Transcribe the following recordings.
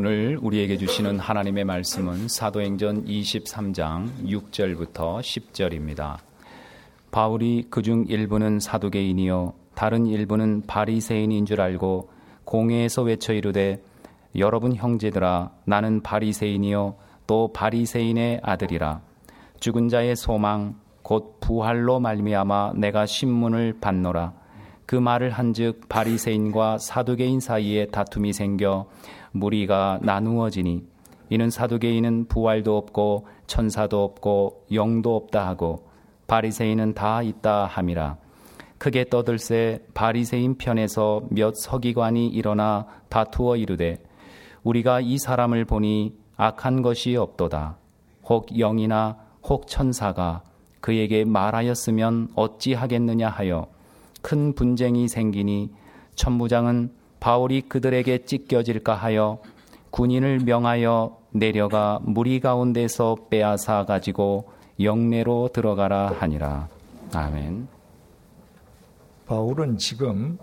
오늘 우리에게 주시는 하나님의 말씀은 사도행전 23장 6절부터 10절입니다. 바울이 그중 일부는 사두개인이요 다른 일부는 바리새인인 줄 알고 공회에서 외쳐 이르되 여러분 형제들아 나는 바리새인이요 또 바리새인의 아들이라 죽은 자의 소망 곧 부활로 말미암아 내가 신문을 받노라 그 말을 한즉 바리새인과 사두개인 사이에 다툼이 생겨 무리가 나누어지니 이는 사두개인은 부활도 없고 천사도 없고 영도 없다 하고 바리새인은 다 있다 함이라. 크게 떠들새 바리새인 편에서 몇 서기관이 일어나 다투어 이르되 우리가 이 사람을 보니 악한 것이 없도다. 혹 영이나 혹 천사가 그에게 말하였으면 어찌하겠느냐 하여 큰 분쟁이 생기니 천부장은 바울이 그들에게 찢겨질까 하여 군인을 명하여 내려가 무리 가운데서 빼앗아 가지고 영내로 들어가라 하니라. 아멘. 바울은 지금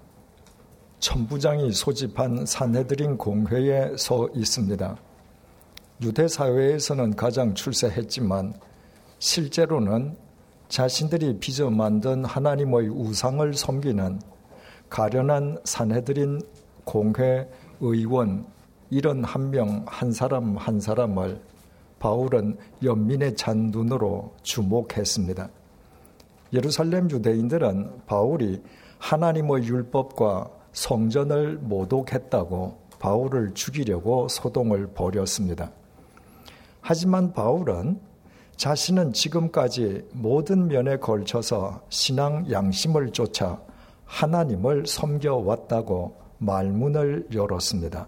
천부장이 소집한 사내들인 공회에 서 있습니다. 유대 사회에서는 가장 출세했지만 실제로는 자신들이 빚어 만든 하나님의 우상을 섬기는 가련한 사내들인 공회 의원 이런 한 명 한 사람 한 사람을 바울은 연민의 찬 눈으로 주목했습니다. 예루살렘 유대인들은 바울이 하나님의 율법과 성전을 모독했다고 바울을 죽이려고 소동을 벌였습니다. 하지만 바울은 자신은 지금까지 모든 면에 걸쳐서 신앙 양심을 쫓아 하나님을 섬겨왔다고 말문을 열었습니다.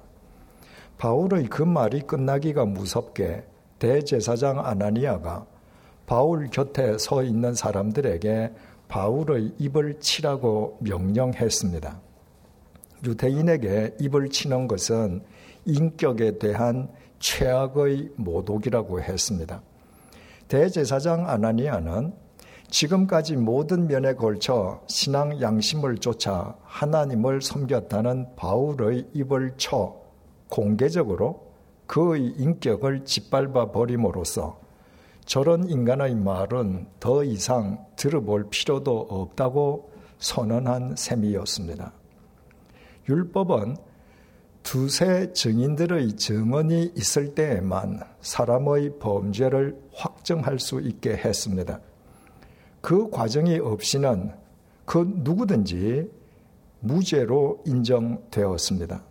바울의 그 말이 끝나기가 무섭게 대제사장 아나니아가 바울 곁에 서 있는 사람들에게 바울의 입을 치라고 명령했습니다. 유대인에게 입을 치는 것은 인격에 대한 최악의 모독이라고 했습니다. 대제사장 아나니아는 지금까지 모든 면에 걸쳐 신앙 양심을 쫓아 하나님을 섬겼다는 바울의 입을 쳐 공개적으로 그의 인격을 짓밟아 버림으로써 저런 인간의 말은 더 이상 들어볼 필요도 없다고 선언한 셈이었습니다. 율법은 두세 증인들의 증언이 있을 때에만 사람의 범죄를 확정할 수 있게 했습니다. 그 과정이 없이는 그 누구든지 무죄로 인정되었습니다.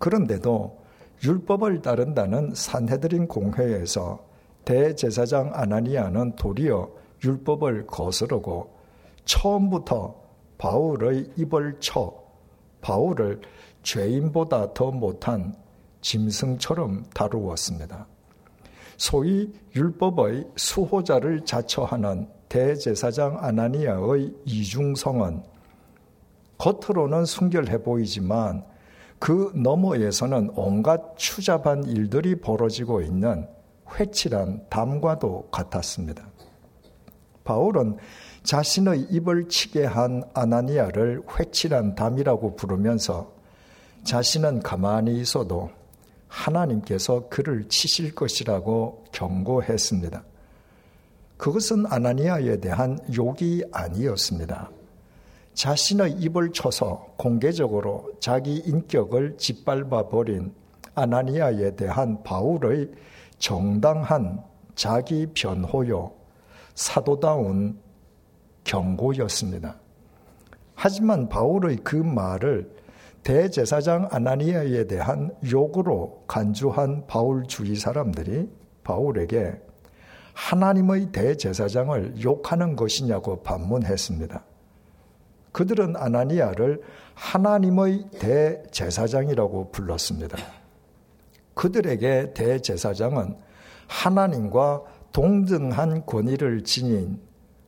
그런데도 율법을 따른다는 산헤드린 공회에서 대제사장 아나니아는 도리어 율법을 거스르고 처음부터 바울의 입을 쳐 바울을 죄인보다 더 못한 짐승처럼 다루었습니다. 소위 율법의 수호자를 자처하는 대제사장 아나니아의 이중성은 겉으로는 순결해 보이지만 그 너머에서는 온갖 추잡한 일들이 벌어지고 있는 회칠한 담과도 같았습니다. 바울은 자신의 입을 치게 한 아나니아를 회칠한 담이라고 부르면서 자신은 가만히 있어도 하나님께서 그를 치실 것이라고 경고했습니다. 그것은 아나니아에 대한 욕이 아니었습니다. 자신의 입을 쳐서 공개적으로 자기 인격을 짓밟아 버린 아나니아에 대한 바울의 정당한 자기 변호요, 사도다운 경고였습니다. 하지만 바울의 그 말을 대제사장 아나니아에 대한 욕으로 간주한 바울 주의 사람들이 바울에게 하나님의 대제사장을 욕하는 것이냐고 반문했습니다. 그들은 아나니아를 하나님의 대제사장이라고 불렀습니다. 그들에게 대제사장은 하나님과 동등한 권위를 지닌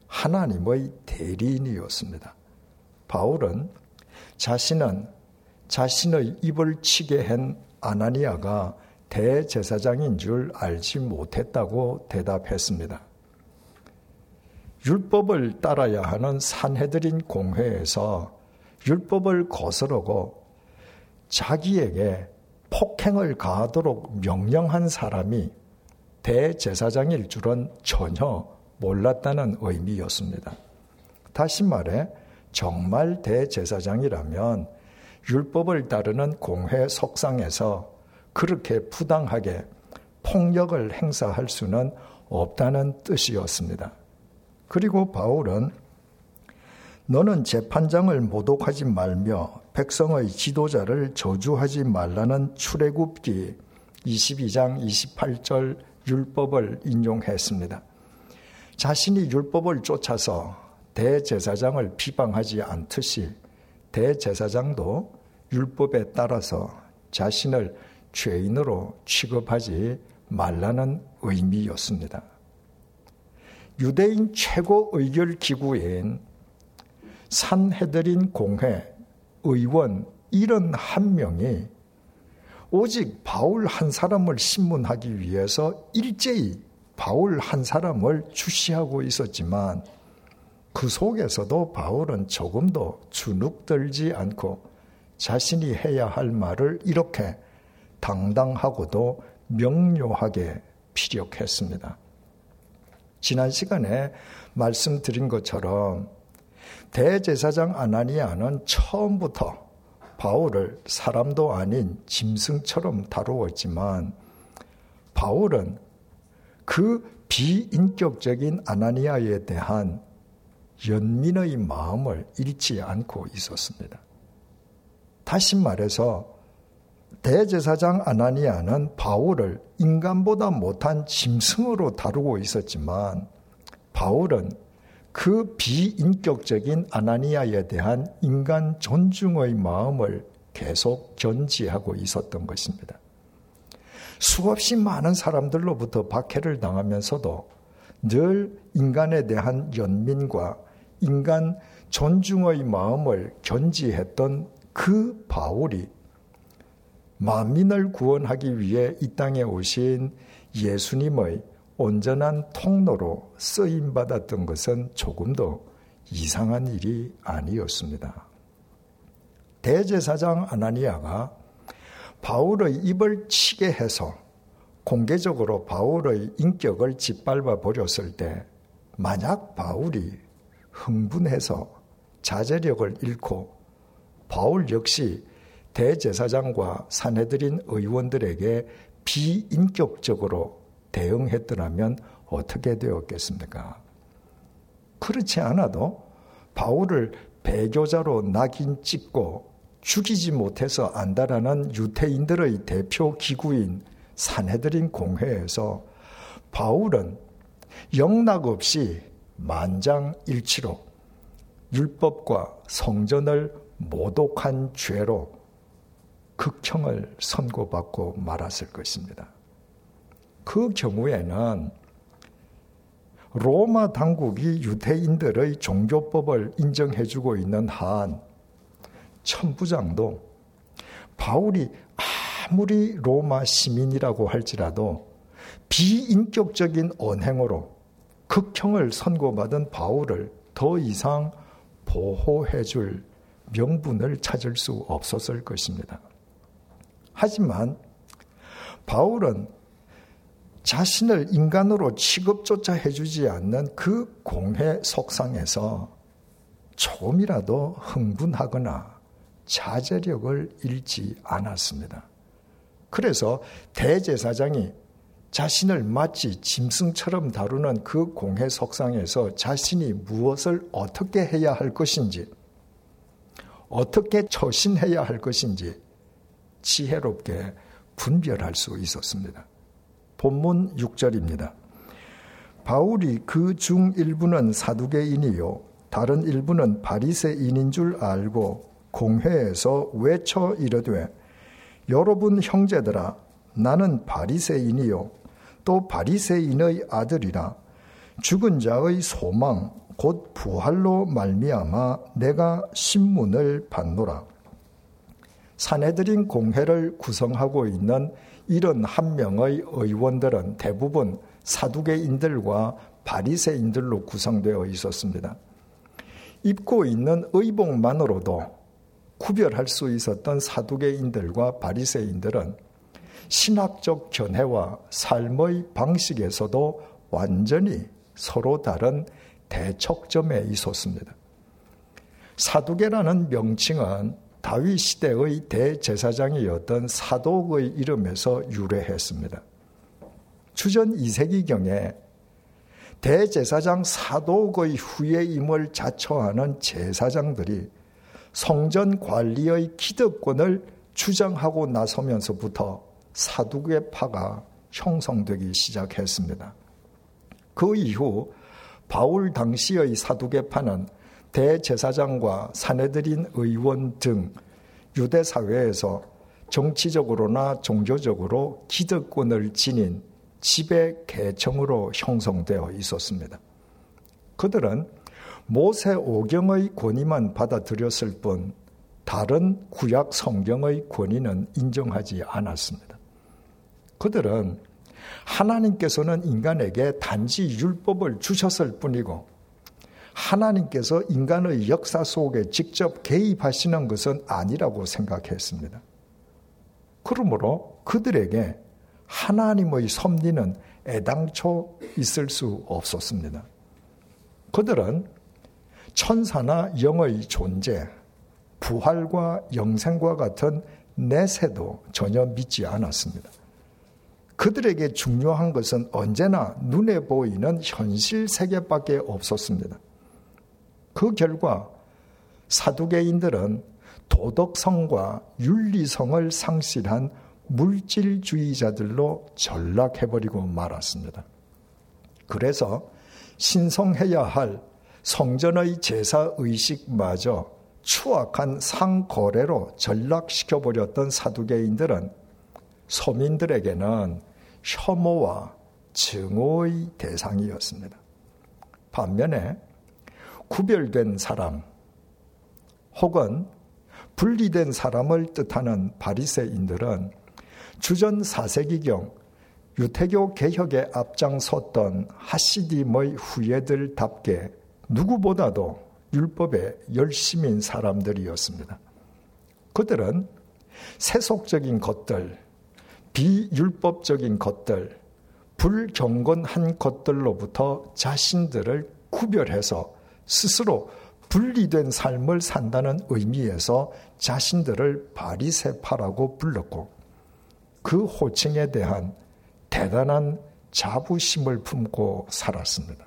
하나님의 대리인이었습니다. 바울은 자신은 자신의 입을 치게 한 아나니아가 대제사장인 줄 알지 못했다고 대답했습니다. 율법을 따라야 하는 산해드린 공회에서 율법을 거스르고 자기에게 폭행을 가하도록 명령한 사람이 대제사장일 줄은 전혀 몰랐다는 의미였습니다. 다시 말해, 정말 대제사장이라면 율법을 따르는 공회 석상에서 그렇게 부당하게 폭력을 행사할 수는 없다는 뜻이었습니다. 그리고 바울은 너는 재판장을 모독하지 말며 백성의 지도자를 저주하지 말라는 출애굽기 22장 28절 율법을 인용했습니다. 자신이 율법을 쫓아서 대제사장을 비방하지 않듯이 대제사장도 율법에 따라서 자신을 죄인으로 취급하지 말라는 의미였습니다. 유대인 최고 의결 기구인 산헤드린 공회 의원 71명이 오직 바울 한 사람을 신문하기 위해서 일제히 바울 한 사람을 주시하고 있었지만 그 속에서도 바울은 조금도 주눅들지 않고 자신이 해야 할 말을 이렇게 당당하고도 명료하게 피력했습니다. 지난 시간에 말씀드린 것처럼 대제사장 아나니아는 처음부터 바울을 사람도 아닌 짐승처럼 다루었지만 바울은 그 비인격적인 아나니아에 대한 연민의 마음을 잃지 않고 있었습니다. 다시 말해서 대제사장 아나니아는 바울을 인간보다 못한 짐승으로 다루고 있었지만 바울은 그 비인격적인 아나니아에 대한 인간 존중의 마음을 계속 견지하고 있었던 것입니다. 수없이 많은 사람들로부터 박해를 당하면서도 늘 인간에 대한 연민과 인간 존중의 마음을 견지했던 그 바울이 만민을 구원하기 위해 이 땅에 오신 예수님의 온전한 통로로 쓰임 받았던 것은 조금도 이상한 일이 아니었습니다. 대제사장 아나니아가 바울의 입을 치게 해서 공개적으로 바울의 인격을 짓밟아 버렸을 때 만약 바울이 흥분해서 자제력을 잃고 바울 역시 대제사장과 사내들인 의원들에게 비인격적으로 대응했더라면 어떻게 되었겠습니까? 그렇지 않아도 바울을 배교자로 낙인 찍고 죽이지 못해서 안다라는 유태인들의 대표 기구인 사내들인 공회에서 바울은 영락 없이 만장일치로 율법과 성전을 모독한 죄로 극형을 선고받고 말았을 것입니다. 그 경우에는 로마 당국이 유대인들의 종교법을 인정해주고 있는 한 천부장도 바울이 아무리 로마 시민이라고 할지라도 비인격적인 언행으로 극형을 선고받은 바울을 더 이상 보호해 줄 명분을 찾을 수 없었을 것입니다. 하지만 바울은 자신을 인간으로 취급조차 해주지 않는 그 공회 속상에서 조금이라도 흥분하거나 자제력을 잃지 않았습니다. 그래서 대제사장이 자신을 마치 짐승처럼 다루는 그 공회 속상에서 자신이 무엇을 어떻게 해야 할 것인지, 어떻게 처신해야 할 것인지 지혜롭게 분별할 수 있었습니다. 본문 6절입니다. 바울이 그 중 일부는 사두개인이요 다른 일부는 바리새인인 줄 알고 공회에서 외쳐 이르되 여러분 형제들아 나는 바리새인이요. 또 바리새인의 아들이라. 죽은 자의 소망 곧 부활로 말미암아 내가 신문을 받노라. 사내들인 공회를 구성하고 있는 이런 한 명의 의원들은 대부분 사두개인들과 바리새인들로 구성되어 있었습니다. 입고 있는 의복만으로도 구별할 수 있었던 사두개인들과 바리새인들은 신학적 견해와 삶의 방식에서도 완전히 서로 다른 대척점에 있었습니다. 사두개라는 명칭은 다윗 시대의 대제사장이었던 사독의 이름에서 유래했습니다. 주전 2세기경에 대제사장 사독의 후예임을 자처하는 제사장들이 성전 관리의 기득권을 주장하고 나서면서부터 사두개파가 형성되기 시작했습니다. 그 이후 바울 당시의 사두개파는 대제사장과 사내들인 의원 등 유대 사회에서 정치적으로나 종교적으로 기득권을 지닌 지배 계층으로 형성되어 있었습니다. 그들은 모세 오경의 권위만 받아들였을 뿐 다른 구약 성경의 권위는 인정하지 않았습니다. 그들은 하나님께서는 인간에게 단지 율법을 주셨을 뿐이고 하나님께서 인간의 역사 속에 직접 개입하시는 것은 아니라고 생각했습니다. 그러므로 그들에게 하나님의 섭리는 애당초 있을 수 없었습니다. 그들은 천사나 영의 존재, 부활과 영생과 같은 내세도 전혀 믿지 않았습니다. 그들에게 중요한 것은 언제나 눈에 보이는 현실 세계밖에 없었습니다. 그 결과 사두개인들은 도덕성과 윤리성을 상실한 물질주의자들로 전락해버리고 말았습니다. 그래서 신성해야 할 성전의 제사 의식마저 추악한 상거래로 전락시켜 버렸던 사두개인들은 서민들에게는 혐오와 증오의 대상이었습니다. 반면에 구별된 사람 혹은 분리된 사람을 뜻하는 바리새인들은 주전 4세기경 유태교 개혁에 앞장섰던 하시딤의 후예들답게 누구보다도 율법에 열심인 사람들이었습니다. 그들은 세속적인 것들, 비율법적인 것들, 불경건한 것들로부터 자신들을 구별해서 스스로 분리된 삶을 산다는 의미에서 자신들을 바리세파라고 불렀고 그 호칭에 대한 대단한 자부심을 품고 살았습니다.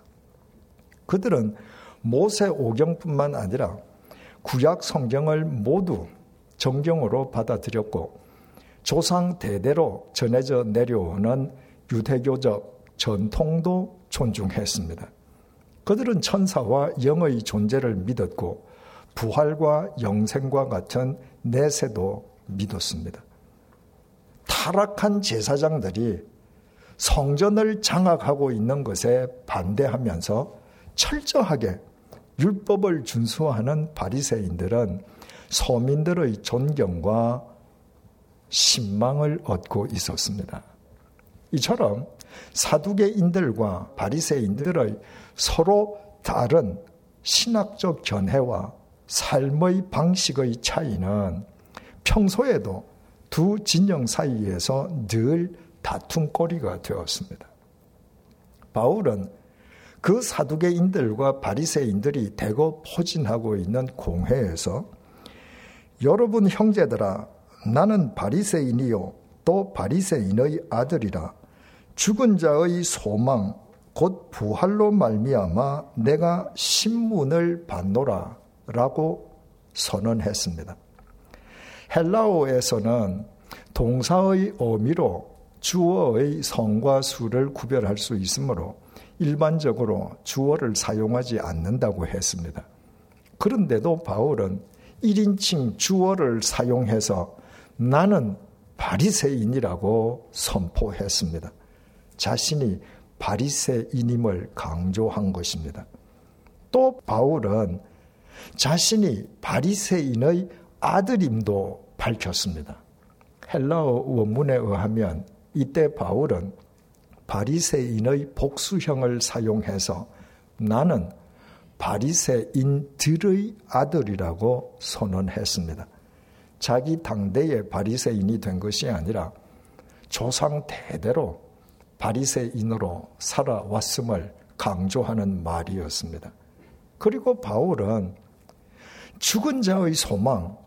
그들은 모세 오경뿐만 아니라 구약 성경을 모두 정경으로 받아들였고 조상 대대로 전해져 내려오는 유대교적 전통도 존중했습니다. 그들은 천사와 영의 존재를 믿었고 부활과 영생과 같은 내세도 믿었습니다. 타락한 제사장들이 성전을 장악하고 있는 것에 반대하면서 철저하게 율법을 준수하는 바리새인들은 서민들의 존경과 신망을 얻고 있었습니다. 이처럼 사두개인들과 바리새인들의 서로 다른 신학적 견해와 삶의 방식의 차이는 평소에도 두 진영 사이에서 늘 다툼거리가 되었습니다. 바울은 그 사두개인들과 바리새인들이 대거 포진하고 있는 공회에서 여러분 형제들아 나는 바리새인이요 또 바리새인의 아들이라 죽은 자의 소망 곧 부활로 말미암아 내가 신문을 받노라라고 선언했습니다. 헬라어에서는 동사의 어미로 주어의 성과 수를 구별할 수 있으므로 일반적으로 주어를 사용하지 않는다고 했습니다. 그런데도 바울은 1인칭 주어를 사용해서 나는 바리새인이라고 선포했습니다. 자신이 바리새인임을 강조한 것입니다. 또 바울은 자신이 바리새인의 아들임도 밝혔습니다. 헬라어 원문에 의하면 이때 바울은 바리새인의 복수형을 사용해서 나는 바리새인들의 아들이라고 선언했습니다. 자기 당대의 바리새인이 된 것이 아니라 조상 대대로 바리새인으로 살아왔음을 강조하는 말이었습니다. 그리고 바울은 죽은 자의 소망,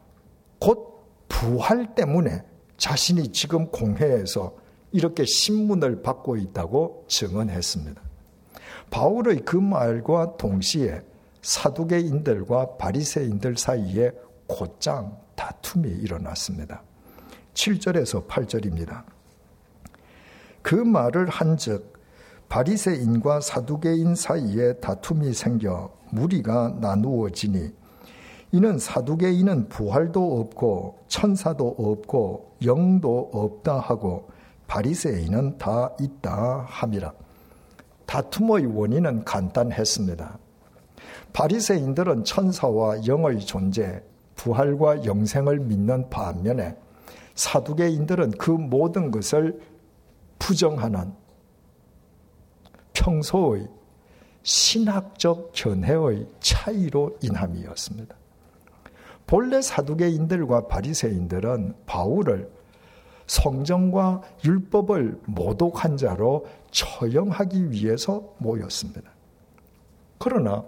곧 부활 때문에 자신이 지금 공회에서 이렇게 신문을 받고 있다고 증언했습니다. 바울의 그 말과 동시에 사두개인들과 바리새인들 사이에 곧장 다툼이 일어났습니다. 7절에서 8절입니다. 그 말을 한즉 바리새인과 사두개인 사이에 다툼이 생겨 무리가 나누어지니 이는 사두개인은 부활도 없고 천사도 없고 영도 없다 하고 바리새인은 다 있다 함이라. 다툼의 원인은 간단했습니다. 바리새인들은 천사와 영의 존재, 부활과 영생을 믿는 반면에 사두개인들은 그 모든 것을 부정하는 평소의 신학적 견해의 차이로 인함이었습니다. 본래 사두개인들과 바리새인들은 바울을 성정과 율법을 모독한 자로 처형하기 위해서 모였습니다. 그러나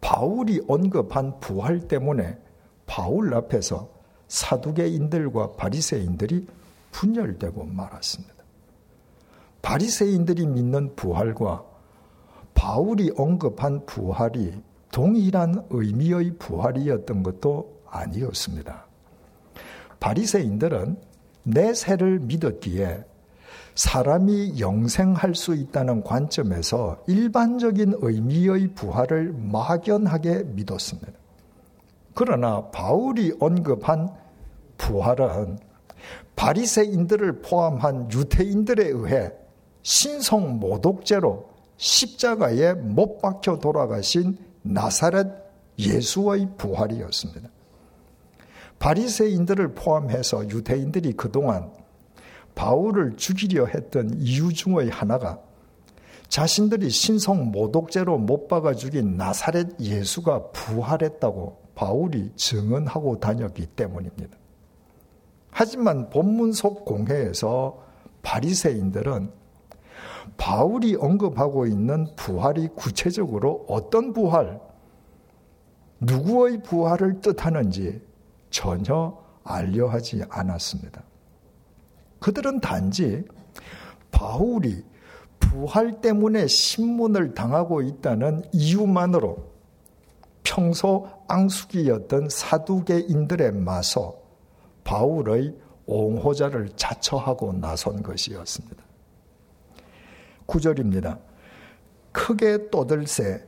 바울이 언급한 부활 때문에 바울 앞에서 사두개인들과 바리새인들이 분열되고 말았습니다. 바리새인들이 믿는 부활과 바울이 언급한 부활이 동일한 의미의 부활이었던 것도 아니었습니다. 바리새인들은 내세를 믿었기에 사람이 영생할 수 있다는 관점에서 일반적인 의미의 부활을 막연하게 믿었습니다. 그러나 바울이 언급한 부활은 바리새인들을 포함한 유태인들에 의해 신성 모독죄로 십자가에 못 박혀 돌아가신 나사렛 예수의 부활이었습니다. 바리새인들을 포함해서 유대인들이 그동안 바울을 죽이려 했던 이유 중의 하나가 자신들이 신성 모독죄로 못 박아 죽인 나사렛 예수가 부활했다고 바울이 증언하고 다녔기 때문입니다. 하지만 본문 속 공회에서 바리새인들은 바울이 언급하고 있는 부활이 구체적으로 어떤 부활, 누구의 부활을 뜻하는지 전혀 알려하지 않았습니다. 그들은 단지 바울이 부활 때문에 신문을 당하고 있다는 이유만으로 평소 앙숙이었던 사두개인들의 맞서 바울의 옹호자를 자처하고 나선 것이었습니다. 9절입니다. 크게 떠들새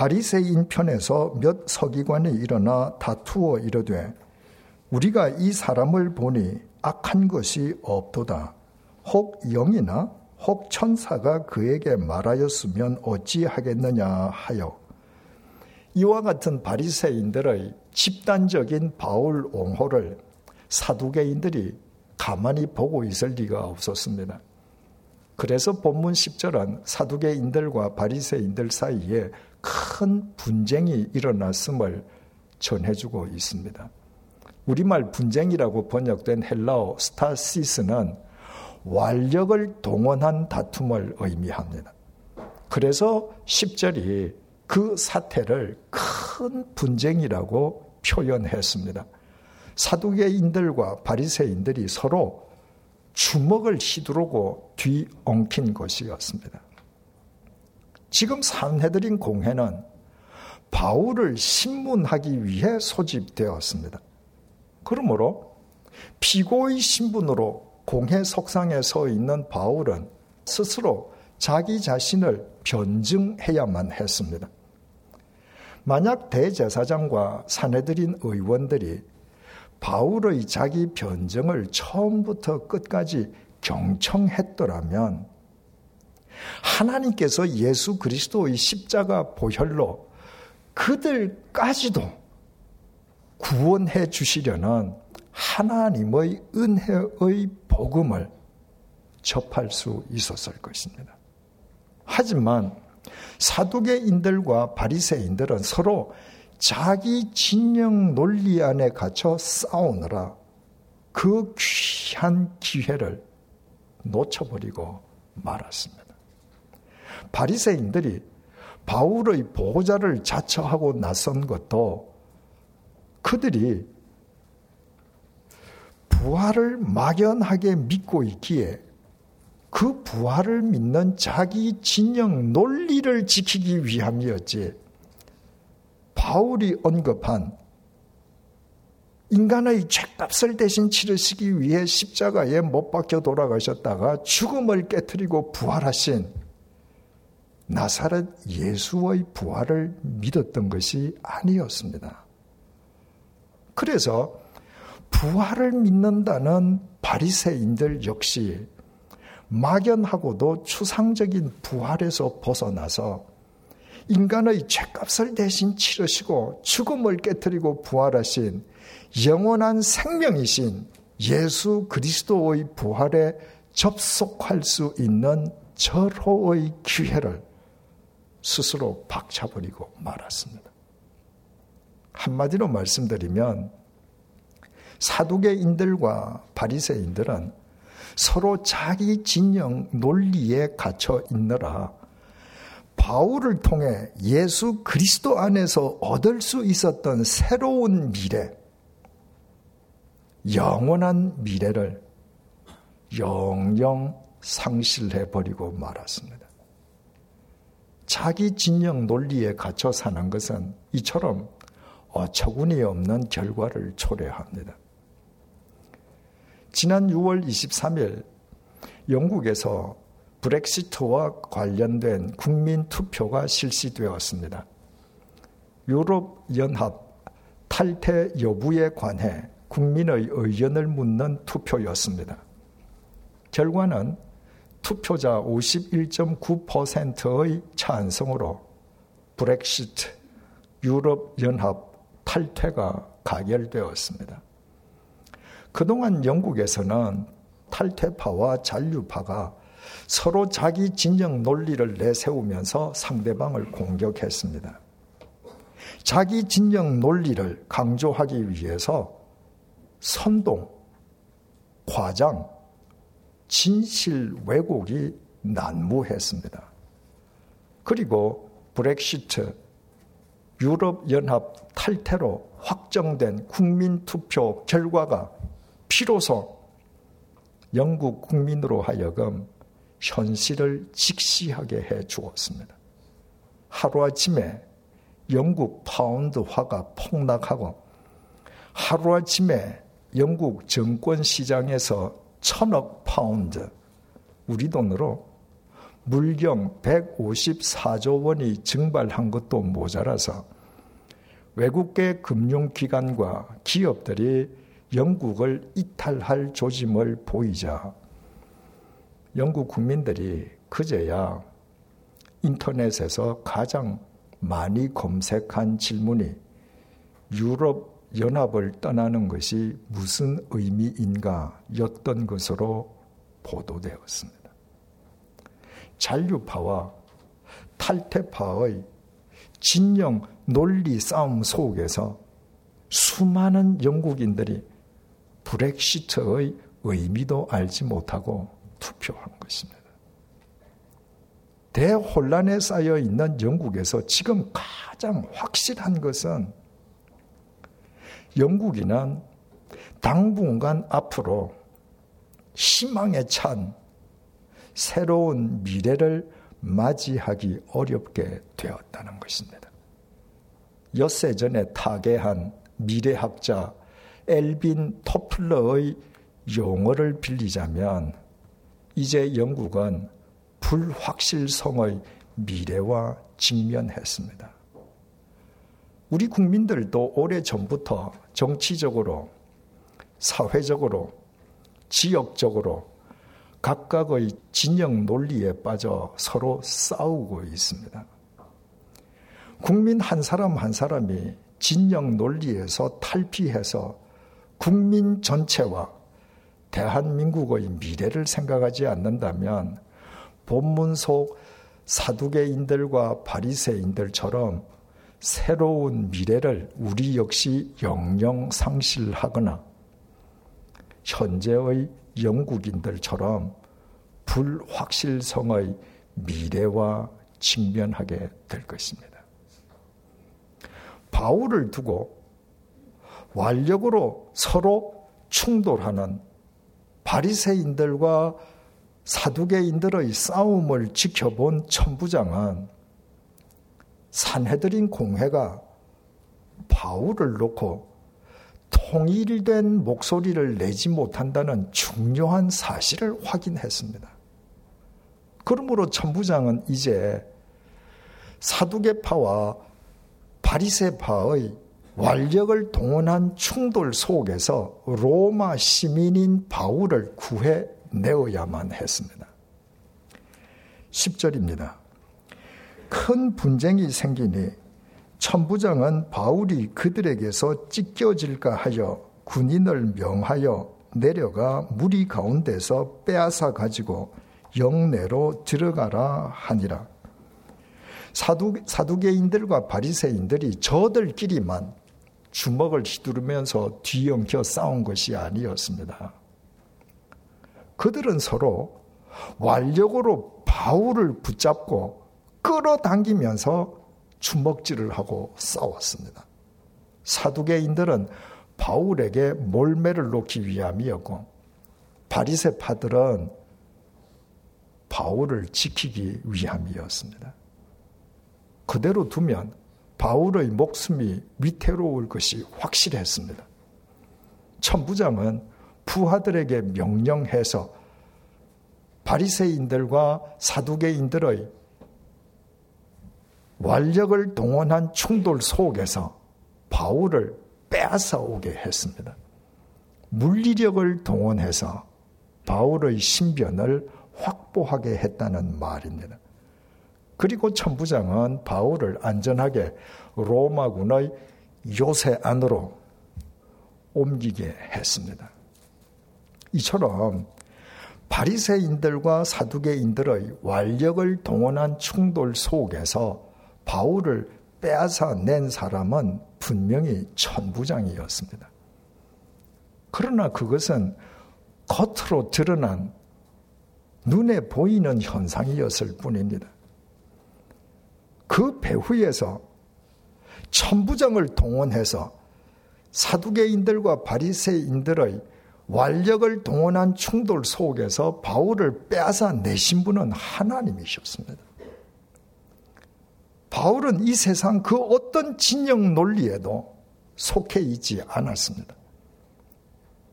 바리새인 편에서 몇 서기관이 일어나 다투어 이르되 우리가 이 사람을 보니 악한 것이 없도다. 혹 영이나 혹 천사가 그에게 말하였으면 어찌하겠느냐 하여 이와 같은 바리새인들의 집단적인 바울 옹호를 사두개인들이 가만히 보고 있을 리가 없었습니다. 그래서 본문 10절은 사두개인들과 바리새인들 사이에 큰 분쟁이 일어났음을 전해주고 있습니다. 우리말 분쟁이라고 번역된 헬라어 스타시스는 완력을 동원한 다툼을 의미합니다. 그래서 10절이 그 사태를 큰 분쟁이라고 표현했습니다. 사두개인들과 바리새인들이 서로 주먹을 휘두르고 뒤엉킨 것이었습니다. 지금 산해드린 공회는 바울을 신문하기 위해 소집되었습니다. 그러므로 피고의 신분으로 공회 석상에 서 있는 바울은 스스로 자기 자신을 변증해야만 했습니다. 만약 대제사장과 사내들인 의원들이 바울의 자기 변증을 처음부터 끝까지 경청했더라면 하나님께서 예수 그리스도의 십자가 보혈로 그들까지도 구원해 주시려는 하나님의 은혜의 복음을 접할 수 있었을 것입니다. 하지만 사두개인들과 바리새인들은 서로 자기 진영 논리 안에 갇혀 싸우느라 그 귀한 기회를 놓쳐버리고 말았습니다. 바리새인들이 바울의 보호자를 자처하고 나선 것도 그들이 부활을 막연하게 믿고 있기에 그 부활을 믿는 자기 진영 논리를 지키기 위함이었지. 바울이 언급한 인간의 죄값을 대신 치르시기 위해 십자가에 못 박혀 돌아가셨다가 죽음을 깨뜨리고 부활하신 나사렛 예수의 부활을 믿었던 것이 아니었습니다. 그래서 부활을 믿는다는 바리새인들 역시 막연하고도 추상적인 부활에서 벗어나서 인간의 죄값을 대신 치르시고 죽음을 깨뜨리고 부활하신 영원한 생명이신 예수 그리스도의 부활에 접속할 수 있는 절호의 기회를 스스로 박차버리고 말았습니다. 한마디로 말씀드리면 사두개인들과 바리새인들은 서로 자기 진영 논리에 갇혀 있느라 바울을 통해 예수 그리스도 안에서 얻을 수 있었던 새로운 미래, 영원한 미래를 영영 상실해 버리고 말았습니다. 자기 진영 논리에 갇혀 사는 것은 이처럼 어처구니 없는 결과를 초래합니다. 지난 6월 23일 영국에서 브렉시트와 관련된 국민 투표가 실시되었습니다. 유럽 연합 탈퇴 여부에 관해 국민의 의견을 묻는 투표였습니다. 결과는 투표자 51.9%의 찬성으로 브렉시트 유럽 연합 탈퇴가 가결되었습니다. 그동안 영국에서는 탈퇴파와 잔류파가 서로 자기 진영 논리를 내세우면서 상대방을 공격했습니다. 자기 진영 논리를 강조하기 위해서 선동, 과장, 진실 왜곡이 난무했습니다. 그리고 브렉시트, 유럽연합 탈퇴로 확정된 국민투표 결과가 비로소 영국 국민으로 하여금 현실을 직시하게 해 주었습니다. 하루아침에 영국 파운드화가 폭락하고 하루아침에 영국 증권 시장에서 천억 파운드, 우리 돈으로 물경 154조 원이 증발한 것도 모자라서 외국계 금융기관과 기업들이 영국을 이탈할 조짐을 보이자 영국 국민들이 그제야 인터넷에서 가장 많이 검색한 질문이 유럽 연합을 떠나는 것이 무슨 의미인가 였던 것으로 보도되었습니다. 잔류파와 탈퇴파의 진영 논리 싸움 속에서 수많은 영국인들이 브렉시트의 의미도 알지 못하고 투표한 것입니다. 대혼란에 쌓여 있는 영국에서 지금 가장 확실한 것은 영국인은 당분간 앞으로 희망에 찬 새로운 미래를 맞이하기 어렵게 되었다는 것입니다. 엿새 전에 타계한 미래학자 엘빈 토플러의 용어를 빌리자면 이제 영국은 불확실성의 미래와 직면했습니다. 우리 국민들도 오래 전부터 정치적으로, 사회적으로, 지역적으로 각각의 진영 논리에 빠져 서로 싸우고 있습니다. 국민 한 사람 한 사람이 진영 논리에서 탈피해서 국민 전체와 대한민국의 미래를 생각하지 않는다면 본문 속 사두개인들과 바리새인들처럼 새로운 미래를 우리 역시 영영 상실하거나 현재의 영국인들처럼 불확실성의 미래와 직면하게 될 것입니다. 바울을 두고 완력으로 서로 충돌하는 바리새인들과 사두개인들의 싸움을 지켜본 천부장은 산해드린 공회가 바울을 놓고 통일된 목소리를 내지 못한다는 중요한 사실을 확인했습니다. 그러므로 천부장은 이제 사두개파와 바리세파의 완력을 동원한 충돌 속에서 로마 시민인 바울을 구해 내어야만 했습니다. 10절입니다. 큰 분쟁이 생기니 천부장은 바울이 그들에게서 찢겨질까 하여 군인을 명하여 내려가 무리 가운데서 빼앗아 가지고 영내로 들어가라 하니라. 사두, 사두개인들과 바리새인들이 저들끼리만 주먹을 휘두르면서 뒤엉켜 싸운 것이 아니었습니다. 그들은 서로 완력으로 바울을 붙잡고 끌어당기면서 주먹질을 하고 싸웠습니다. 사두개인들은 바울에게 몰매를 놓기 위함이었고 바리새파들은 바울을 지키기 위함이었습니다. 그대로 두면 바울의 목숨이 위태로울 것이 확실했습니다. 천부장은 부하들에게 명령해서 바리새인들과 사두개인들의 완력을 동원한 충돌 속에서 바울을 빼앗아 오게 했습니다. 물리력을 동원해서 바울의 신변을 확보하게 했다는 말입니다. 그리고 천부장은 바울을 안전하게 로마군의 요새 안으로 옮기게 했습니다. 이처럼 바리새인들과 사두개인들의 완력을 동원한 충돌 속에서 바울을 빼앗아 낸 사람은 분명히 천부장이었습니다. 그러나 그것은 겉으로 드러난 눈에 보이는 현상이었을 뿐입니다. 그 배후에서 천부장을 동원해서 사두개인들과 바리새인들의 완력을 동원한 충돌 속에서 바울을 빼앗아 내신 분은 하나님이셨습니다. 바울은 이 세상 그 어떤 진영 논리에도 속해 있지 않았습니다.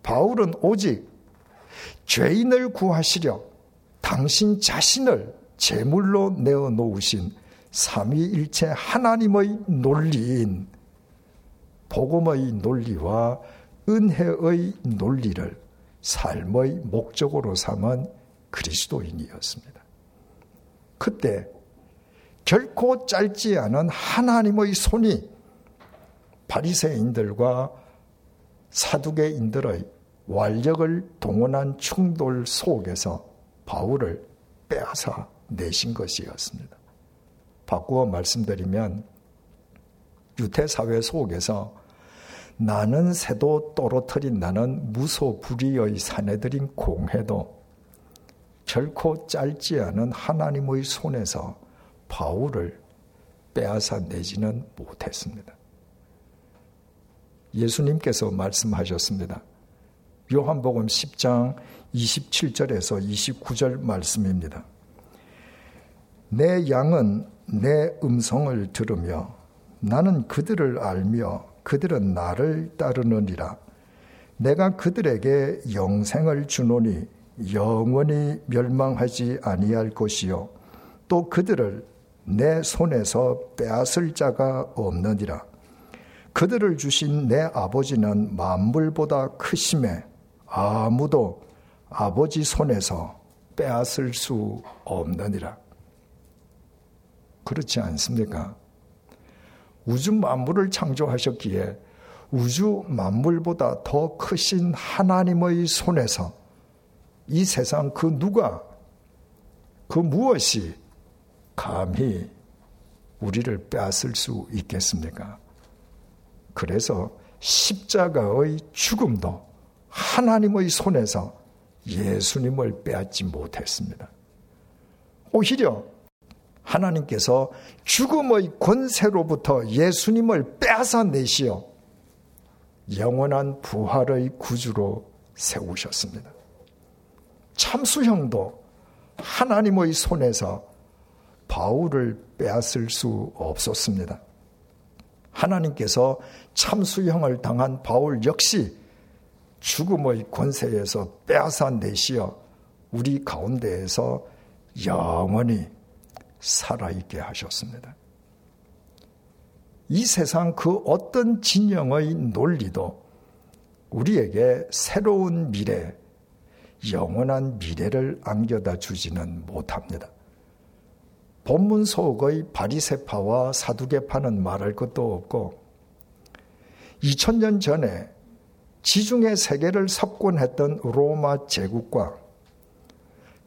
바울은 오직 죄인을 구하시려 당신 자신을 제물로 내어 놓으신 삼위일체 하나님의 논리인 복음의 논리와 은혜의 논리를 삶의 목적으로 삼은 그리스도인이었습니다. 그때 결코 짧지 않은 하나님의 손이 바리새인들과 사두개인들의 완력을 동원한 충돌 속에서 바울을 빼앗아 내신 것이었습니다. 바꾸어 말씀드리면 유태 사회 속에서 나는 새도 떨어뜨린다는 무소불위의 사내들인 공회도 결코 짧지 않은 하나님의 손에서 바울을 빼앗아 내지는 못했습니다. 예수님께서 말씀하셨습니다. 요한복음 10장 27절에서 29절 말씀입니다. 내 양은 내 음성을 들으며 나는 그들을 알며 그들은 나를 따르느니라. 내가 그들에게 영생을 주노니 영원히 멸망하지 아니할 것이요 또 그들을 내 손에서 빼앗을 자가 없느니라. 그들을 주신 내 아버지는 만물보다 크심에 아무도 아버지 손에서 빼앗을 수 없느니라. 그렇지 않습니까? 우주 만물을 창조하셨기에 우주 만물보다 더 크신 하나님의 손에서 이 세상 그 누가 그 무엇이 감히 우리를 빼앗을 수 있겠습니까? 그래서 십자가의 죽음도 하나님의 손에서 예수님을 빼앗지 못했습니다. 오히려 하나님께서 죽음의 권세로부터 예수님을 빼앗아 내시어 영원한 부활의 구주로 세우셨습니다. 참수형도 하나님의 손에서 바울을 빼앗을 수 없었습니다. 하나님께서 참수형을 당한 바울 역시 죽음의 권세에서 빼앗아 내시어 우리 가운데에서 영원히 살아있게 하셨습니다. 이 세상 그 어떤 진영의 논리도 우리에게 새로운 미래, 영원한 미래를 안겨다 주지는 못합니다. 본문 속의 바리세파와 사두개파는 말할 것도 없고 2000년 전에 지중해 세계를 석권했던 로마 제국과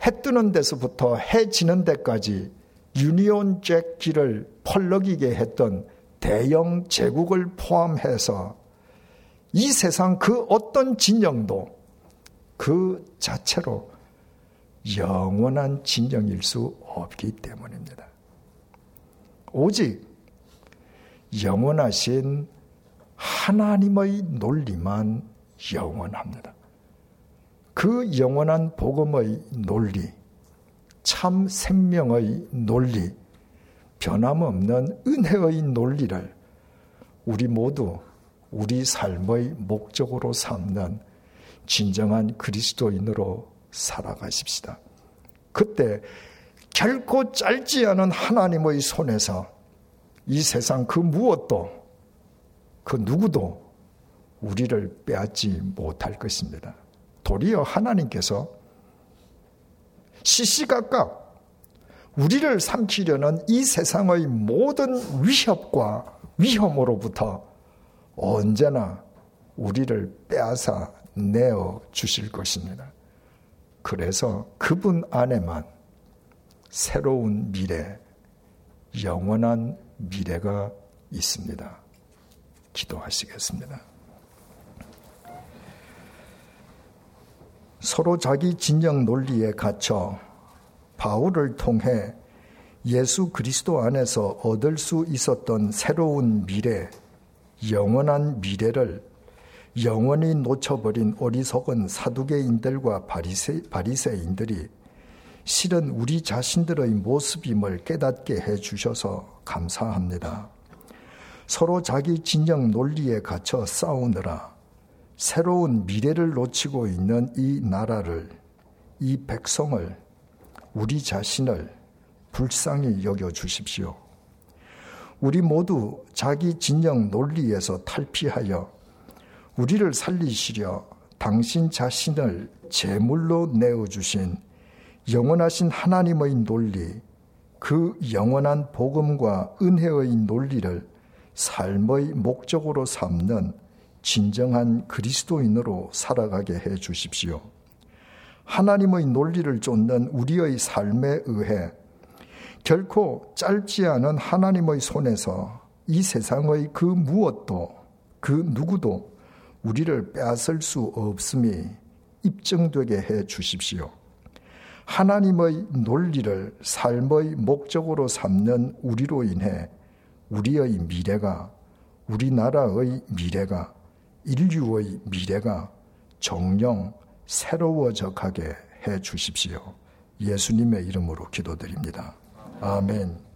해 뜨는 데서부터 해 지는 데까지 유니온 잭 길을 펄럭이게 했던 대영 제국을 포함해서 이 세상 그 어떤 진영도 그 자체로 영원한 진영일 수 없기 때문입니다. 오직 영원하신 하나님의 논리만 영원합니다. 그 영원한 복음의 논리, 참 생명의 논리, 변함없는 은혜의 논리를 우리 모두 우리 삶의 목적으로 삼는 진정한 그리스도인으로 살아가십시다. 그때 결코 짧지 않은 하나님의 손에서 이 세상 그 무엇도 그 누구도 우리를 빼앗지 못할 것입니다. 도리어 하나님께서 시시각각 우리를 삼키려는 이 세상의 모든 위협과 위험으로부터 언제나 우리를 빼앗아 내어 주실 것입니다. 그래서 그분 안에만 새로운 미래, 영원한 미래가 있습니다. 기도하시겠습니다. 서로 자기 진영 논리에 갇혀 바울을 통해 예수 그리스도 안에서 얻을 수 있었던 새로운 미래, 영원한 미래를 영원히 놓쳐버린 어리석은 사두개인들과 바리세, 바리새인들이 실은 우리 자신들의 모습임을 깨닫게 해 주셔서 감사합니다. 서로 자기 진영 논리에 갇혀 싸우느라 새로운 미래를 놓치고 있는 이 나라를, 이 백성을 우리 자신을 불쌍히 여겨 주십시오. 우리 모두 자기 진영 논리에서 탈피하여 우리를 살리시려 당신 자신을 제물로 내어주신 영원하신 하나님의 논리, 그 영원한 복음과 은혜의 논리를 삶의 목적으로 삼는 진정한 그리스도인으로 살아가게 해 주십시오. 하나님의 논리를 쫓는 우리의 삶에 의해 결코 짧지 않은 하나님의 손에서 이 세상의 그 무엇도 그 누구도 우리를 빼앗을 수 없음이 입증되게 해 주십시오. 하나님의 논리를 삶의 목적으로 삼는 우리로 인해 우리의 미래가 우리나라의 미래가 인류의 미래가 정령 새로워져 가게 해 주십시오. 예수님의 이름으로 기도드립니다. 아멘.